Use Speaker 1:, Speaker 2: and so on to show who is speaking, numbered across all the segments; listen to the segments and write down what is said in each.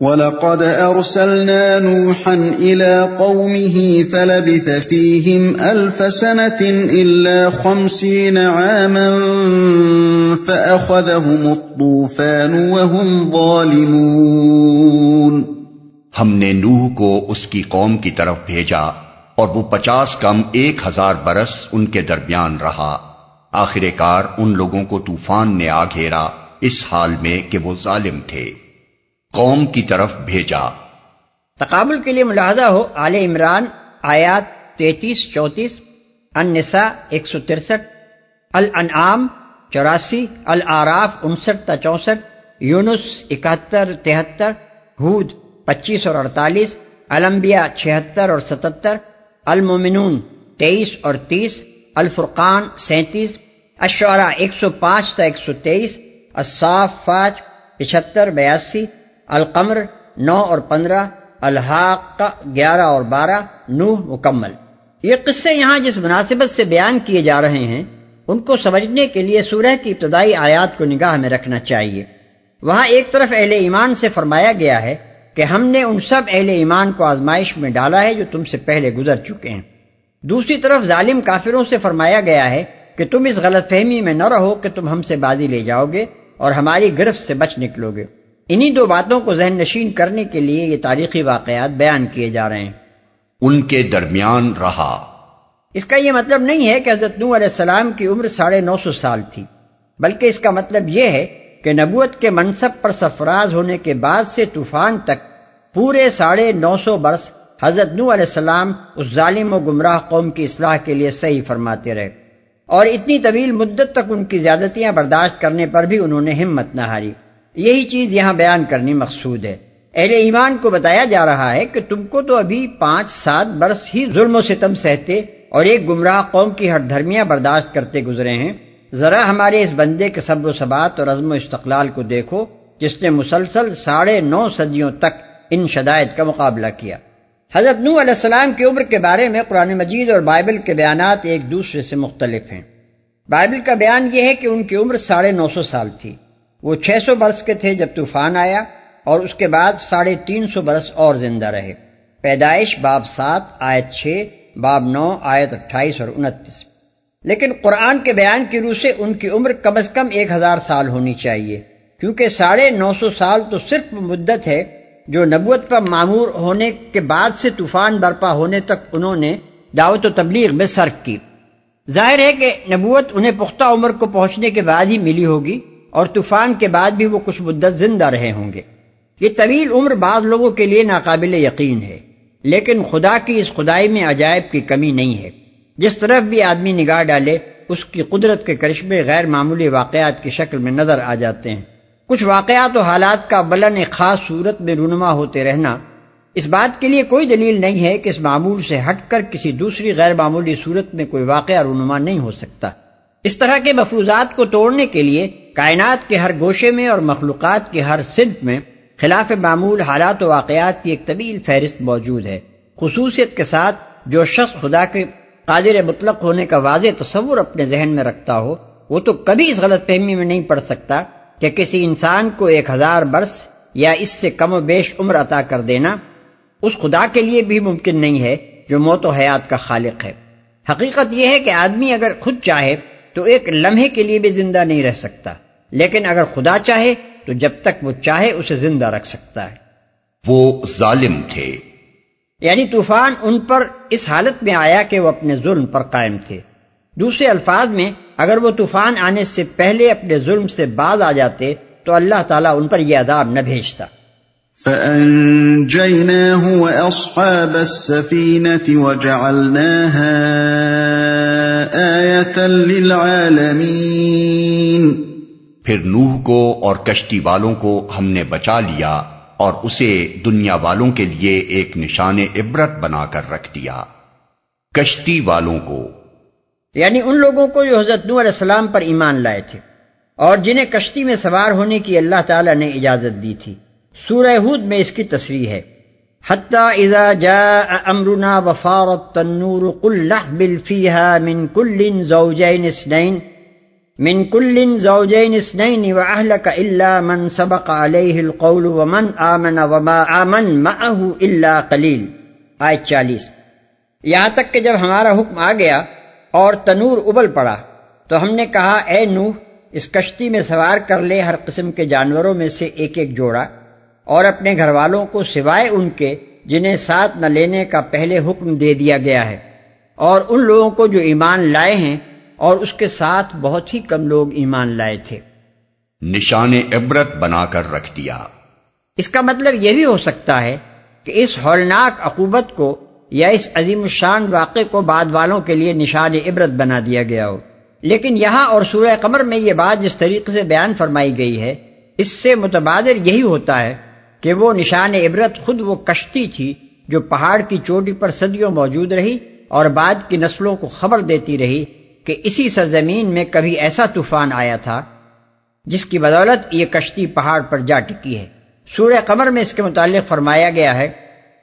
Speaker 1: وَلَقَدْ أَرْسَلْنَا نُوحًا إِلَىٰ قَوْمِهِ فَلَبِثَ فِيهِمْ أَلْفَ سَنَةٍ إِلَّا خَمْسِينَ عَامًا فَأَخَذَهُمُ الطُّوفَانُ وَهُمْ ظَالِمُونَ۔
Speaker 2: ہم نے نوح کو اس کی قوم کی طرف بھیجا اور وہ پچاس کم ایک ہزار برس ان کے درمیان رہا۔ آخر کار ان لوگوں کو طوفان نے آ گھیرا، اس حال میں کہ وہ ظالم تھے۔ قوم کی طرف بھیجا۔
Speaker 3: تقابل کے لیے ملاحظہ ہو، آل عمران، آیات تینتیس، چونتیس، النساء ایک سو ترسٹھ، الانعام چوراسی، العراف انسٹھ تا چونسٹھ، یونس اکہتر، تہتر، ہود پچیس اور اڑتالیس، الانبیاء چھہتر اور ستتر، المومنون تیئیس اور تیس، الفرقان سینتیس اشعرا ایک سو پانچ تا ایک سو تیئیس، الصافات پچہتر، بیاسی القمر، نو اور پندرہ الحاق گیارہ اور بارہ، نو مکمل۔ یہ قصے یہاں جس مناسبت سے بیان کیے جا رہے ہیں، ان کو سمجھنے کے لیے سورہ کی ابتدائی آیات کو نگاہ میں رکھنا چاہیے۔ وہاں ایک طرف اہل ایمان سے فرمایا گیا ہے کہ ہم نے ان سب اہل ایمان کو آزمائش میں ڈالا ہے جو تم سے پہلے گزر چکے ہیں۔ دوسری طرف ظالم کافروں سے فرمایا گیا ہے کہ تم اس غلط فہمی میں نہ رہو کہ تم ہم سے بازی لے جاؤ گے اور ہماری گرفت سے بچ نکلو گے۔ انہی دو باتوں کو ذہن نشین کرنے کے لیے یہ تاریخی واقعات بیان کیے جا رہے ہیں۔
Speaker 2: ان کے درمیان رہا۔
Speaker 3: اس کا یہ مطلب نہیں ہے کہ حضرت نو علیہ السلام کی عمر ساڑھے نو سو سال تھی بلکہ اس کا مطلب یہ ہے کہ نبوت کے منصب پر سفراز ہونے کے بعد سے طوفان تک پورے ساڑھے نو سو برس حضرت نو علیہ السلام اس ظالم و گمراہ قوم کی اصلاح کے لیے صحیح فرماتے رہے۔ اور اتنی طویل مدت تک ان کی زیادتیاں برداشت کرنے پر بھی انہوں نے ہمت نہ ہاری۔ یہی چیز یہاں بیان کرنی مقصود ہے۔ اہل ایمان کو بتایا جا رہا ہے کہ تم کو تو ابھی پانچ سات برس ہی ظلم و ستم سہتے اور ایک گمراہ قوم کی ہر دھرمیاں برداشت کرتے گزرے ہیں۔ ذرا ہمارے اس بندے کے صبر و ثبات اور عزم و استقلال کو دیکھو جس نے مسلسل ساڑھے نو صدیوں تک ان شدائد کا مقابلہ کیا۔ حضرت نو علیہ السلام کی عمر کے بارے میں قرآن مجید اور بائبل کے بیانات ایک دوسرے سے مختلف ہیں۔ بائبل کا بیان یہ ہے کہ ان کی عمر ساڑھے نو سو سال تھی۔ وہ چھ سو برس کے تھے جب طوفان آیا اور اس کے بعد ساڑھے تین سو برس اور زندہ رہے۔ پیدائش باب سات، آیت چھ، باب نو، آیت اٹھائیس اور انتیس۔ لیکن قرآن کے بیان کی روح سے ان کی عمر کم از کم ایک ہزار سال ہونی چاہیے، کیونکہ ساڑھے نو سو سال تو صرف مدت ہے جو نبوت پر معمور ہونے کے بعد سے طوفان برپا ہونے تک انہوں نے دعوت و تبلیغ میں صرف کی۔ ظاہر ہے کہ نبوت انہیں پختہ عمر کو پہنچنے کے بعد ہی ملی ہوگی۔ اور طوفان کے بعد بھی وہ کچھ مدت زندہ رہے ہوں گے۔ یہ طویل عمر بعض لوگوں کے لیے ناقابل یقین ہے، لیکن خدا کی اس خدائی میں عجائب کی کمی نہیں ہے۔ جس طرف بھی آدمی نگاہ ڈالے، اس کی قدرت کے کرشمے غیر معمولی واقعات کی شکل میں نظر آ جاتے ہیں۔ کچھ واقعات و حالات کا بلن ایک خاص صورت میں رونما ہوتے رہنا اس بات کے لیے کوئی دلیل نہیں ہے کہ اس معمول سے ہٹ کر کسی دوسری غیر معمولی صورت میں کوئی واقعہ رونما نہیں ہو سکتا۔ اس طرح کے مفروضات کو توڑنے کے لیے کائنات کے ہر گوشے میں اور مخلوقات کے ہر صنف میں خلاف معمول حالات و واقعات کی ایک طویل فہرست موجود ہے۔ خصوصیت کے ساتھ جو شخص خدا کے قادر مطلق ہونے کا واضح تصور اپنے ذہن میں رکھتا ہو، وہ تو کبھی اس غلط فہمی میں نہیں پڑ سکتا کہ کسی انسان کو ایک ہزار برس یا اس سے کم و بیش عمر عطا کر دینا اس خدا کے لیے بھی ممکن نہیں ہے جو موت و حیات کا خالق ہے۔ حقیقت یہ ہے کہ آدمی اگر خود چاہے تو ایک لمحے کے لیے بھی زندہ نہیں رہ سکتا۔ لیکن اگر خدا چاہے تو جب تک وہ چاہے اسے زندہ رکھ سکتا ہے۔
Speaker 2: وہ ظالم تھے۔
Speaker 3: یعنی طوفان ان پر اس حالت میں آیا کہ وہ اپنے ظلم پر قائم تھے۔ دوسرے الفاظ میں اگر وہ طوفان آنے سے پہلے اپنے ظلم سے باز آ جاتے تو اللہ تعالیٰ ان پر یہ عذاب نہ بھیجتا۔
Speaker 1: فَأَنجَيْنَاهُ وَأَصْحَابَ السَّفِينَةِ وَجَعَلْنَاهَا آيَةً لِلْعَالَمِينَ۔
Speaker 2: پھر نوح کو اور کشتی والوں کو ہم نے بچا لیا اور اسے دنیا والوں کے لیے ایک نشان عبرت بنا کر رکھ دیا۔ کشتی والوں کو۔
Speaker 3: یعنی ان لوگوں کو جو حضرت نوح علیہ السلام پر ایمان لائے تھے اور جنہیں کشتی میں سوار ہونے کی اللہ تعالی نے اجازت دی تھی۔ سورہ ہود میں اس کی تصریح ہے۔ اذا جاء امرنا وفارت التنور قل لحبل فيها من كل زوجين اثنين من کل زوجین اثنین واہلک الا من سبق علیہ القول ومن آمن وما آمن معه الا قلیل آیت چالیس. یہاں تک کہ جب ہمارا حکم آ گیا اور تنور ابل پڑا، تو ہم نے کہا، اے نوح، اس کشتی میں سوار کر لے ہر قسم کے جانوروں میں سے ایک ایک جوڑا اور اپنے گھر والوں کو سوائے ان کے، جنہیں ساتھ نہ لینے کا پہلے حکم دے دیا گیا ہے۔ اور ان لوگوں کو جو ایمان لائے ہیں اور اس کے ساتھ بہت ہی کم لوگ ایمان لائے تھے۔
Speaker 2: نشان عبرت بنا کر رکھ دیا۔
Speaker 3: اس کا مطلب یہ بھی ہو سکتا ہے کہ اس ہولناک عقوبت کو یا اس عظیم الشان واقع کو بعد والوں کے لیے نشان عبرت بنا دیا گیا ہو۔ لیکن یہاں اور سورہ قمر میں یہ بات جس طریقے سے بیان فرمائی گئی ہے اس سے متبادر یہی ہوتا ہے کہ وہ نشان عبرت خود وہ کشتی تھی جو پہاڑ کی چوٹی پر صدیوں موجود رہی اور بعد کی نسلوں کو خبر دیتی رہی کہ اسی سرزمین میں کبھی ایسا طوفان آیا تھا جس کی بدولت یہ کشتی پہاڑ پر جا ٹکی ہے۔ سورہ قمر میں اس کے متعلق فرمایا گیا ہے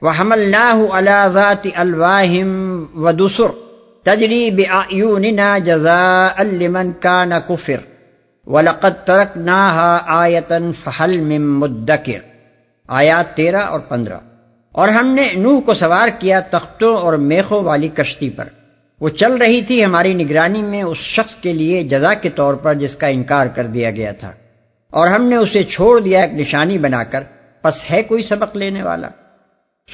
Speaker 3: وہ حمل نہ دوسر تجری بأعيننا جزاء لمن كان كفر ولقد تركناها آية فهل من مدكر۔ آیات تیرہ اور پندرہ۔ اور ہم نے نوح کو سوار کیا تختوں اور میخوں والی کشتی پر۔ وہ چل رہی تھی ہماری نگرانی میں اس شخص کے لیے جزا کے طور پر جس کا انکار کر دیا گیا تھا۔ اور ہم نے اسے چھوڑ دیا ایک نشانی بنا کر۔ پس ہے کوئی سبق لینے والا؟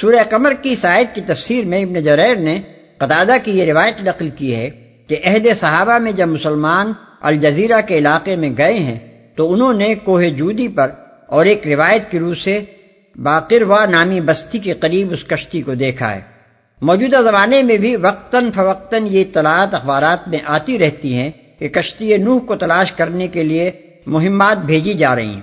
Speaker 3: سورہ قمر کی سائد کی تفسیر میں ابن جریر نے قطادہ کی یہ روایت نقل کی ہے کہ عہد صحابہ میں جب مسلمان الجزیرہ کے علاقے میں گئے ہیں تو انہوں نے کوہ جودی پر اور ایک روایت کی روح سے باقر و نامی بستی کے قریب اس کشتی کو دیکھا ہے۔ موجودہ زمانے میں بھی وقتاً فوقتاً یہ اطلاعات اخبارات میں آتی رہتی ہیں کہ کشتی نوح کو تلاش کرنے کے لیے مہمات بھیجی جا رہی ہیں۔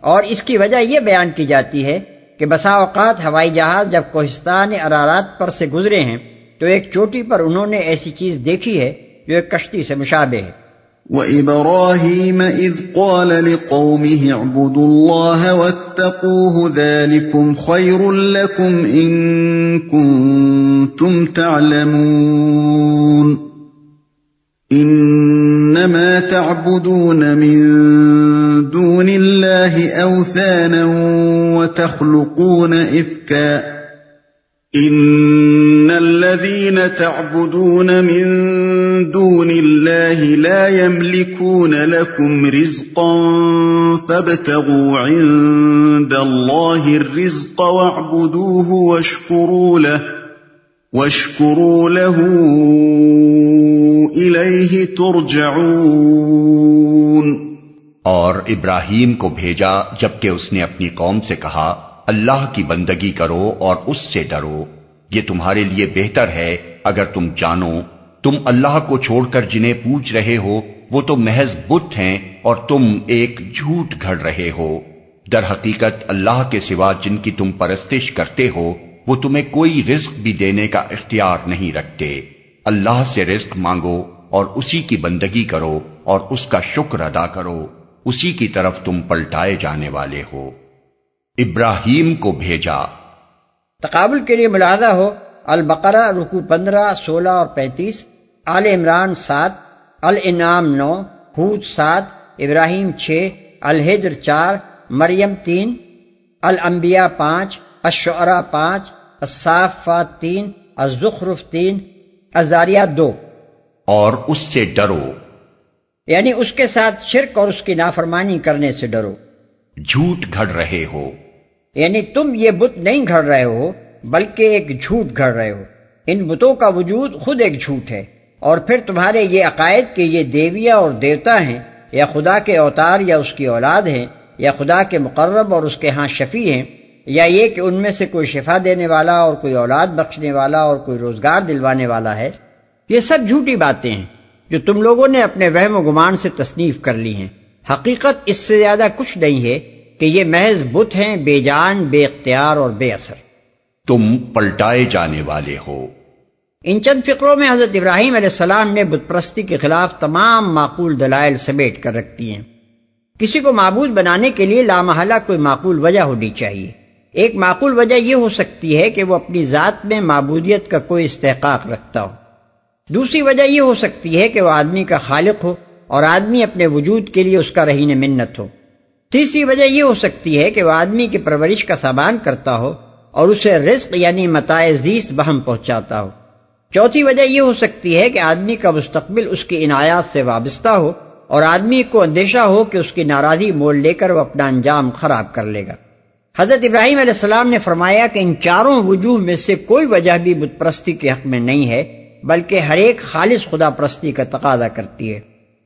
Speaker 3: اور اس کی وجہ یہ بیان کی جاتی ہے کہ بسا اوقات ہوائی جہاز جب کوہستان ارارات پر سے گزرے ہیں تو ایک چوٹی پر انہوں نے ایسی چیز دیکھی ہے جو ایک کشتی سے مشابہ ہے۔
Speaker 1: وَإِبْرَاهِيمَ إِذْ قَالَ لِقَوْمِهِ اعْبُدُوا اللَّهَ وَاتَّقُوهُ ذَلِكُمْ خَيْرٌ لَكُمْ إِن كُنتُمْ تَعْلَمُونَ إِنَّمَا تَعْبُدُونَ مِن دُونِ اللَّهِ أَوْثَانًا وَتَخْلُقُونَ إِفْكًا ان الذين تعبدون من دون الله لا يملكون لكم رزقا فابتغوا عند الله الرزق واعبدوه واشكروا له واشكروا له اليه ترجعون۔
Speaker 2: اور ابراہیم کو بھیجا جبکہ اس نے اپنی قوم سے کہا اللہ کی بندگی کرو اور اس سے ڈرو۔ یہ تمہارے لیے بہتر ہے۔ اگر تم جانو، تم اللہ کو چھوڑ کر جنہیں پوچھ رہے ہو، وہ تو محض بت ہیں اور تم ایک جھوٹ گھڑ رہے ہو۔ در حقیقت اللہ کے سوا جن کی تم پرستش کرتے ہو، وہ تمہیں کوئی رزق بھی دینے کا اختیار نہیں رکھتے۔ اللہ سے رزق مانگو اور اسی کی بندگی کرو اور اس کا شکر ادا کرو۔ اسی کی طرف تم پلٹائے جانے والے ہو۔ ابراہیم کو بھیجا۔
Speaker 3: تقابل کے لیے ملاحظہ ہو البقرہ رکو پندرہ سولہ اور پینتیس آل عمران سات الانعام نو حود سات ابراہیم چھ الحجر چار مریم تین الانبیاء پانچ الشعراء پانچ الصافات تین الزخرف تین ازاریہ دو۔
Speaker 2: اور اس سے ڈرو۔
Speaker 3: یعنی اس کے ساتھ شرک اور اس کی نافرمانی کرنے سے ڈرو۔
Speaker 2: جھوٹ گھڑ رہے ہو۔
Speaker 3: یعنی تم یہ بت نہیں گھڑ رہے ہو، بلکہ ایک جھوٹ گھڑ رہے ہو۔ ان بتوں کا وجود خود ایک جھوٹ ہے۔ اور پھر تمہارے یہ عقائد کے یہ دیویا اور دیوتا ہیں، یا خدا کے اوتار یا اس کی اولاد ہیں، یا خدا کے مقرب اور اس کے ہاں شفیع ہیں، یا یہ کہ ان میں سے کوئی شفا دینے والا اور کوئی اولاد بخشنے والا اور کوئی روزگار دلوانے والا ہے۔ یہ سب جھوٹی باتیں ہیں جو تم لوگوں نے اپنے وہم و گمان سے تصنیف کر لی ہیں۔ حقیقت اس سے زیادہ کچھ نہیں ہے۔ کہ یہ محض بت ہیں بے جان بے اختیار اور بے اثر۔
Speaker 2: تم پلٹائے جانے والے ہو۔
Speaker 3: ان چند فکروں میں حضرت ابراہیم علیہ السلام نے بت پرستی کے خلاف تمام معقول دلائل سمیٹ کر رکھتی ہیں۔ کسی کو معبود بنانے کے لیے لامحلہ کوئی معقول وجہ ہونی چاہیے۔ ایک معقول وجہ یہ ہو سکتی ہے کہ وہ اپنی ذات میں معبودیت کا کوئی استحقاق رکھتا ہو۔ دوسری وجہ یہ ہو سکتی ہے کہ وہ آدمی کا خالق ہو اور آدمی اپنے وجود کے لیے اس کا رہین منت ہو۔ تیسری وجہ یہ ہو سکتی ہے کہ وہ آدمی کی پرورش کا سامان کرتا ہو اور اسے رزق یعنی متاع زیست بہم پہنچاتا ہو۔ چوتھی وجہ یہ ہو سکتی ہے کہ آدمی کا مستقبل اس کی عنایات سے وابستہ ہو اور آدمی کو اندیشہ ہو کہ اس کی ناراضی مول لے کر وہ اپنا انجام خراب کر لے گا۔ حضرت ابراہیم علیہ السلام نے فرمایا کہ ان چاروں وجوہ میں سے کوئی وجہ بھی بت پرستی کے حق میں نہیں ہے، بلکہ ہر ایک خالص خدا پرستی کا تقاضا کرتی ہے۔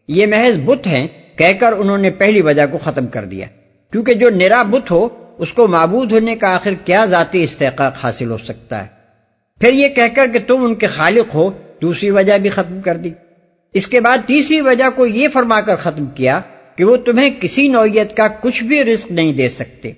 Speaker 3: یہ محض بت ہیں کہہ کر انہوں نے پہلی وجہ کو ختم کر دیا۔ کیونکہ جو نرا بت ہو، اس کو معبود ہونے کا آخر کیا ذاتی استحقاق حاصل ہو سکتا ہے؟ پھر یہ کہہ کر کہ تم ان کے خالق ہو، دوسری وجہ بھی ختم کر دی۔ اس کے بعد تیسری وجہ کو یہ فرما کر ختم کیا کہ وہ تمہیں کسی نوعیت کا کچھ بھی رزق نہیں دے سکتے۔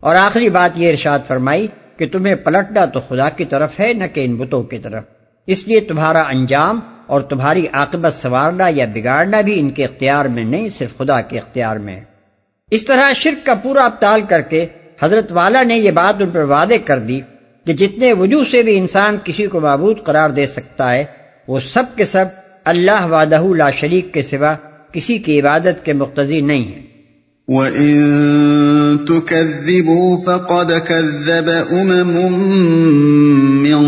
Speaker 3: اور آخری بات یہ ارشاد فرمائی کہ تمہیں پلٹنا تو خدا کی طرف ہے، نہ کہ ان بتوں کی طرف۔ اس لیے تمہارا انجام اور تمہاری عاقبت سنوارنا یا بگاڑنا بھی ان کے اختیار میں نہیں، صرف خدا کے اختیار میں۔ اس طرح شرک کا پورا ابتال کر کے حضرت والا نے یہ بات ان پر وعدے کر دی کہ جتنے وجوہ سے بھی انسان کسی کو معبود قرار دے سکتا ہے، وہ سب کے سب اللہ وعدہ لا شریک کے سوا کسی کی عبادت کے مقتضی نہیں ہیں۔
Speaker 1: وَإِن تُكَذِّبُوا فَقَدْ كَذَّبَ أُمَمٌ مِّن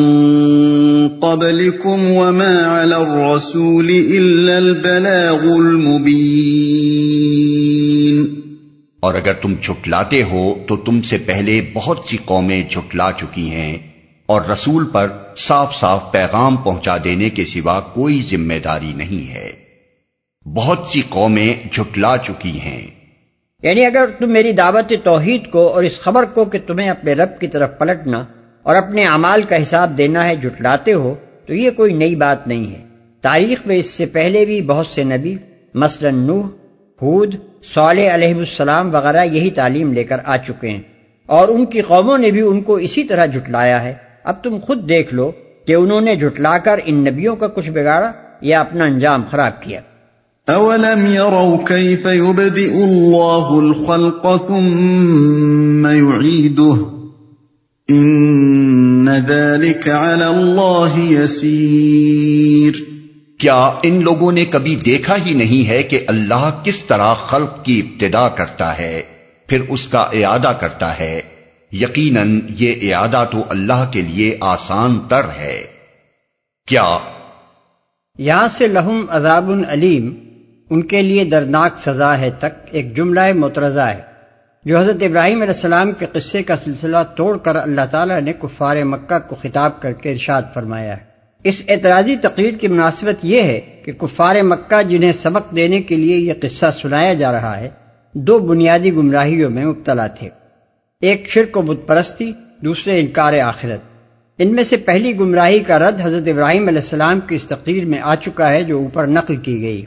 Speaker 1: قَبْلِكُمْ وَمَا عَلَى الرَّسُولِ إِلَّا الْبَلَاغُ الْمُبِينُ
Speaker 2: اور اگر تم جھٹلاتے ہو تو تم سے پہلے بہت سی قومیں جھٹلا چکی ہیں اور رسول پر صاف صاف پیغام پہنچا دینے کے سوا کوئی ذمہ داری نہیں ہے۔ بہت سی قومیں جھٹلا چکی ہیں۔
Speaker 3: یعنی اگر تم میری دعوت توحید کو اور اس خبر کو کہ تمہیں اپنے رب کی طرف پلٹنا اور اپنے اعمال کا حساب دینا ہے جھٹلاتے ہو، تو یہ کوئی نئی بات نہیں ہے۔ تاریخ میں اس سے پہلے بھی بہت سے نبی، مثلا نوح حود صالح علیہ السلام وغیرہ یہی تعلیم لے کر آ چکے ہیں۔ اور ان کی قوموں نے بھی ان کو اسی طرح جھٹلایا ہے۔ اب تم خود دیکھ لو کہ انہوں نے جھٹلا کر ان نبیوں کا کچھ بگاڑا یا اپنا انجام خراب کیا۔
Speaker 1: اولم يروا كيف يبدئ الله الخلق ثم يعيده ان ذلك على الله يسير۔
Speaker 2: کیا ان لوگوں نے کبھی دیکھا ہی نہیں ہے کہ اللہ کس طرح خلق کی ابتدا کرتا ہے پھر اس کا اعادہ کرتا ہے۔ یقیناً یہ اعادہ تو اللہ کے لیے آسان تر ہے۔ کیا؟
Speaker 3: یہاں سے لہم عذاب علیم۔ ان کے لیے دردناک سزا ہے تک ایک جملہ مترزہ ہے۔ جو حضرت ابراہیم علیہ السلام کے قصے کا سلسلہ توڑ کر اللہ تعالیٰ نے کفار مکہ کو خطاب کر کے ارشاد فرمایا ہے۔ اس اعتراضی تقریر کی مناسبت یہ ہے کہ کفار مکہ جنہیں سبق دینے کے لیے یہ قصہ سنایا جا رہا ہے، دو بنیادی گمراہیوں میں مبتلا تھے۔ ایک شرک و بت پرستی دوسرے انکار آخرت۔ ان میں سے پہلی گمراہی کا رد حضرت ابراہیم علیہ السلام کی اس تقریر میں آ چکا ہے جو اوپر نقل کی گئی۔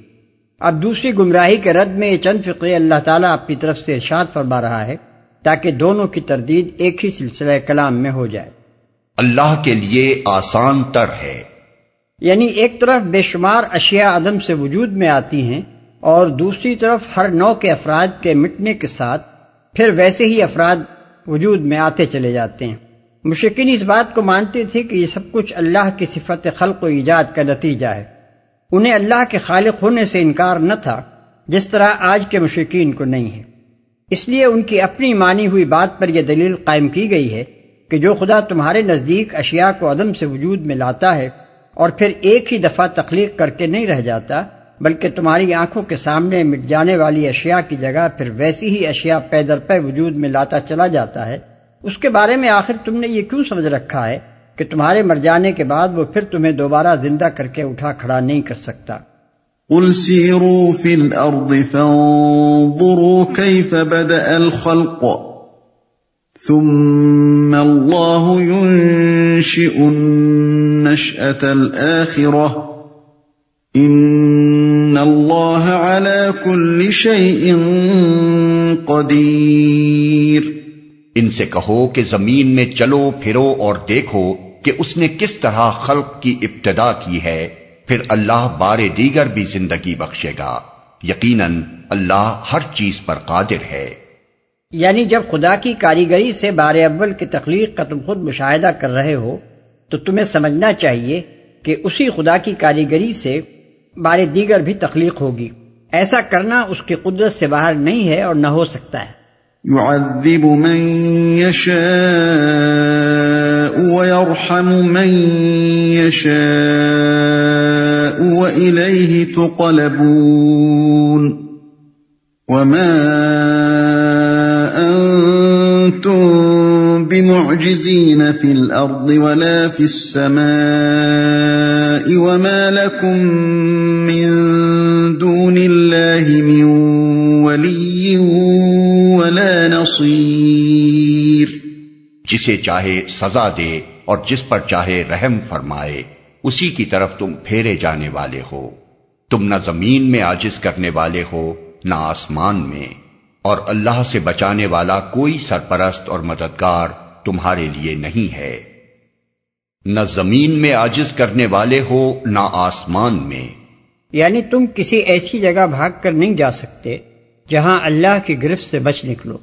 Speaker 3: اب دوسری گمراہی کے رد میں یہ چند فقرے اللہ تعالیٰ اپنی طرف سے ارشاد فرما رہا ہے تاکہ دونوں کی تردید ایک ہی سلسلہ کلام میں ہو جائے۔
Speaker 2: اللہ کے لیے آسان تر ہے۔
Speaker 3: یعنی ایک طرف بے شمار اشیاء عدم سے وجود میں آتی ہیں اور دوسری طرف ہر نو کے افراد کے مٹنے کے ساتھ پھر ویسے ہی افراد وجود میں آتے چلے جاتے ہیں۔ مشکین اس بات کو مانتے تھے کہ یہ سب کچھ اللہ کی صفت خلق و ایجاد کا نتیجہ ہے۔ انہیں اللہ کے خالق ہونے سے انکار نہ تھا، جس طرح آج کے مشکین کو نہیں ہے۔ اس لیے ان کی اپنی مانی ہوئی بات پر یہ دلیل قائم کی گئی ہے کہ جو خدا تمہارے نزدیک اشیاء کو عدم سے وجود میں لاتا ہے اور پھر ایک ہی دفعہ تخلیق کر کے نہیں رہ جاتا، بلکہ تمہاری آنکھوں کے سامنے مٹ جانے والی اشیاء کی جگہ پھر ویسی ہی اشیاء پے در پے وجود میں لاتا چلا جاتا ہے۔ اس کے بارے میں آخر تم نے یہ کیوں سمجھ رکھا ہے؟ کہ تمہارے مر جانے کے بعد وہ پھر تمہیں دوبارہ زندہ کر کے اٹھا کھڑا نہیں کر سکتا۔
Speaker 1: قل سیروا فی الارض فانظروا کیف بدأ الخلق ثم الله ينشئ النشأة الآخرة إن الله على كل شيء قدير
Speaker 2: ان سے کہو کہ زمین میں چلو پھرو اور دیکھو کہ اس نے کس طرح خلق کی ابتدا کی ہے پھر اللہ بارے دیگر بھی زندگی بخشے گا۔ یقیناً اللہ ہر چیز پر قادر ہے۔
Speaker 3: یعنی جب خدا کی کاریگری سے بار اول کی تخلیق کا تم خود مشاہدہ کر رہے ہو تو تمہیں سمجھنا چاہیے کہ اسی خدا کی کاریگری سے بار دیگر بھی تخلیق ہوگی۔ ایسا کرنا اس کی قدرت سے باہر نہیں ہے اور نہ ہو سکتا ہے۔
Speaker 1: يعذب من يشاء ويرحم من يشاء وإليه تقلبون وما أنتم بمعجزين في الأرض ولا في السماء وما لكم من دون الله من
Speaker 2: جسے چاہے سزا دے اور جس پر چاہے رحم فرمائے، اسی کی طرف تم پھیرے جانے والے ہو۔ تم نہ زمین میں آجز کرنے والے ہو، نہ آسمان میں۔ اور اللہ سے بچانے والا کوئی سرپرست اور مددگار تمہارے لیے نہیں ہے۔ نہ زمین میں آجز کرنے والے ہو، نہ آسمان میں۔
Speaker 3: یعنی تم کسی ایسی جگہ بھاگ کر نہیں جا سکتے جہاں اللہ کی گرفت سے بچ نکلو۔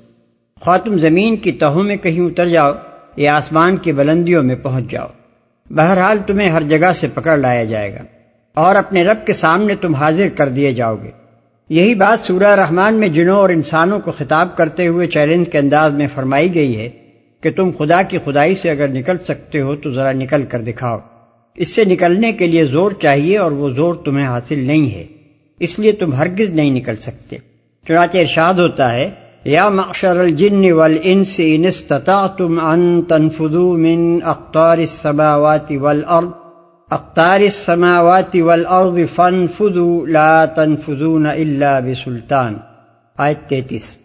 Speaker 3: خواہ تم زمین کی تہوں میں کہیں اتر جاؤ یا آسمان کی بلندیوں میں پہنچ جاؤ۔ بہرحال تمہیں ہر جگہ سے پکڑ لایا جائے گا، اور اپنے رب کے سامنے تم حاضر کر دیے جاؤ گے۔ یہی بات سورہ رحمان میں جنوں اور انسانوں کو خطاب کرتے ہوئے چیلنج کے انداز میں فرمائی گئی ہے کہ تم خدا کی خدائی سے اگر نکل سکتے ہو تو ذرا نکل کر دکھاؤ۔ اس سے نکلنے کے لیے زور چاہیے اور وہ زور تمہیں حاصل نہیں ہے۔ اس لیے تم ہرگز نہیں نکل سکتے۔ چنانچہ ارشاد ہوتا ہے یا معشر الجن والانس ان استطعتم ان تنفذوا من اقطار السماوات والارض اقطار السماوات والارض فانفذوا لا تنفذون الا بسلطان. آیت تینتیس.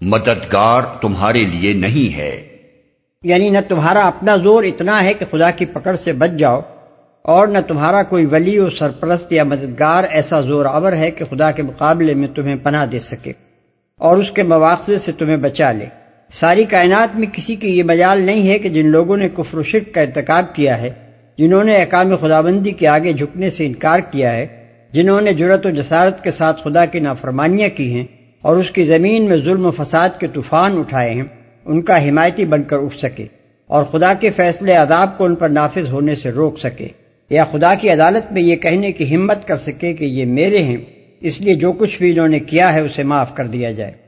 Speaker 2: مددگار تمہارے لیے نہیں ہے۔
Speaker 3: یعنی نہ تمہارا اپنا زور اتنا ہے کہ خدا کی پکڑ سے بچ جاؤ اور نہ تمہارا کوئی ولی و سرپرست یا مددگار ایسا زور آور ہے کہ خدا کے مقابلے میں تمہیں پناہ دے سکے۔ اور اس کے مواقع سے تمہیں بچا لے۔ ساری کائنات میں کسی کی یہ مجال نہیں ہے کہ جن لوگوں نے کفر و شرک کا ارتکاب کیا ہے، جنہوں نے اقام خدابندی کے آگے جھکنے سے انکار کیا ہے، جنہوں نے جرت و جسارت کے ساتھ خدا کی نافرمانیاں کی ہیں اور اس کی زمین میں ظلم و فساد کے طوفان اٹھائے ہیں، ان کا حمایتی بن کر اٹھ سکے اور خدا کے فیصلے عذاب کو ان پر نافذ ہونے سے روک سکے۔ یا خدا کی عدالت میں یہ کہنے کی ہمت کر سکے کہ یہ میرے ہیں۔ اس لیے جو کچھ بھی انہوں نے کیا ہے اسے معاف کر دیا جائے۔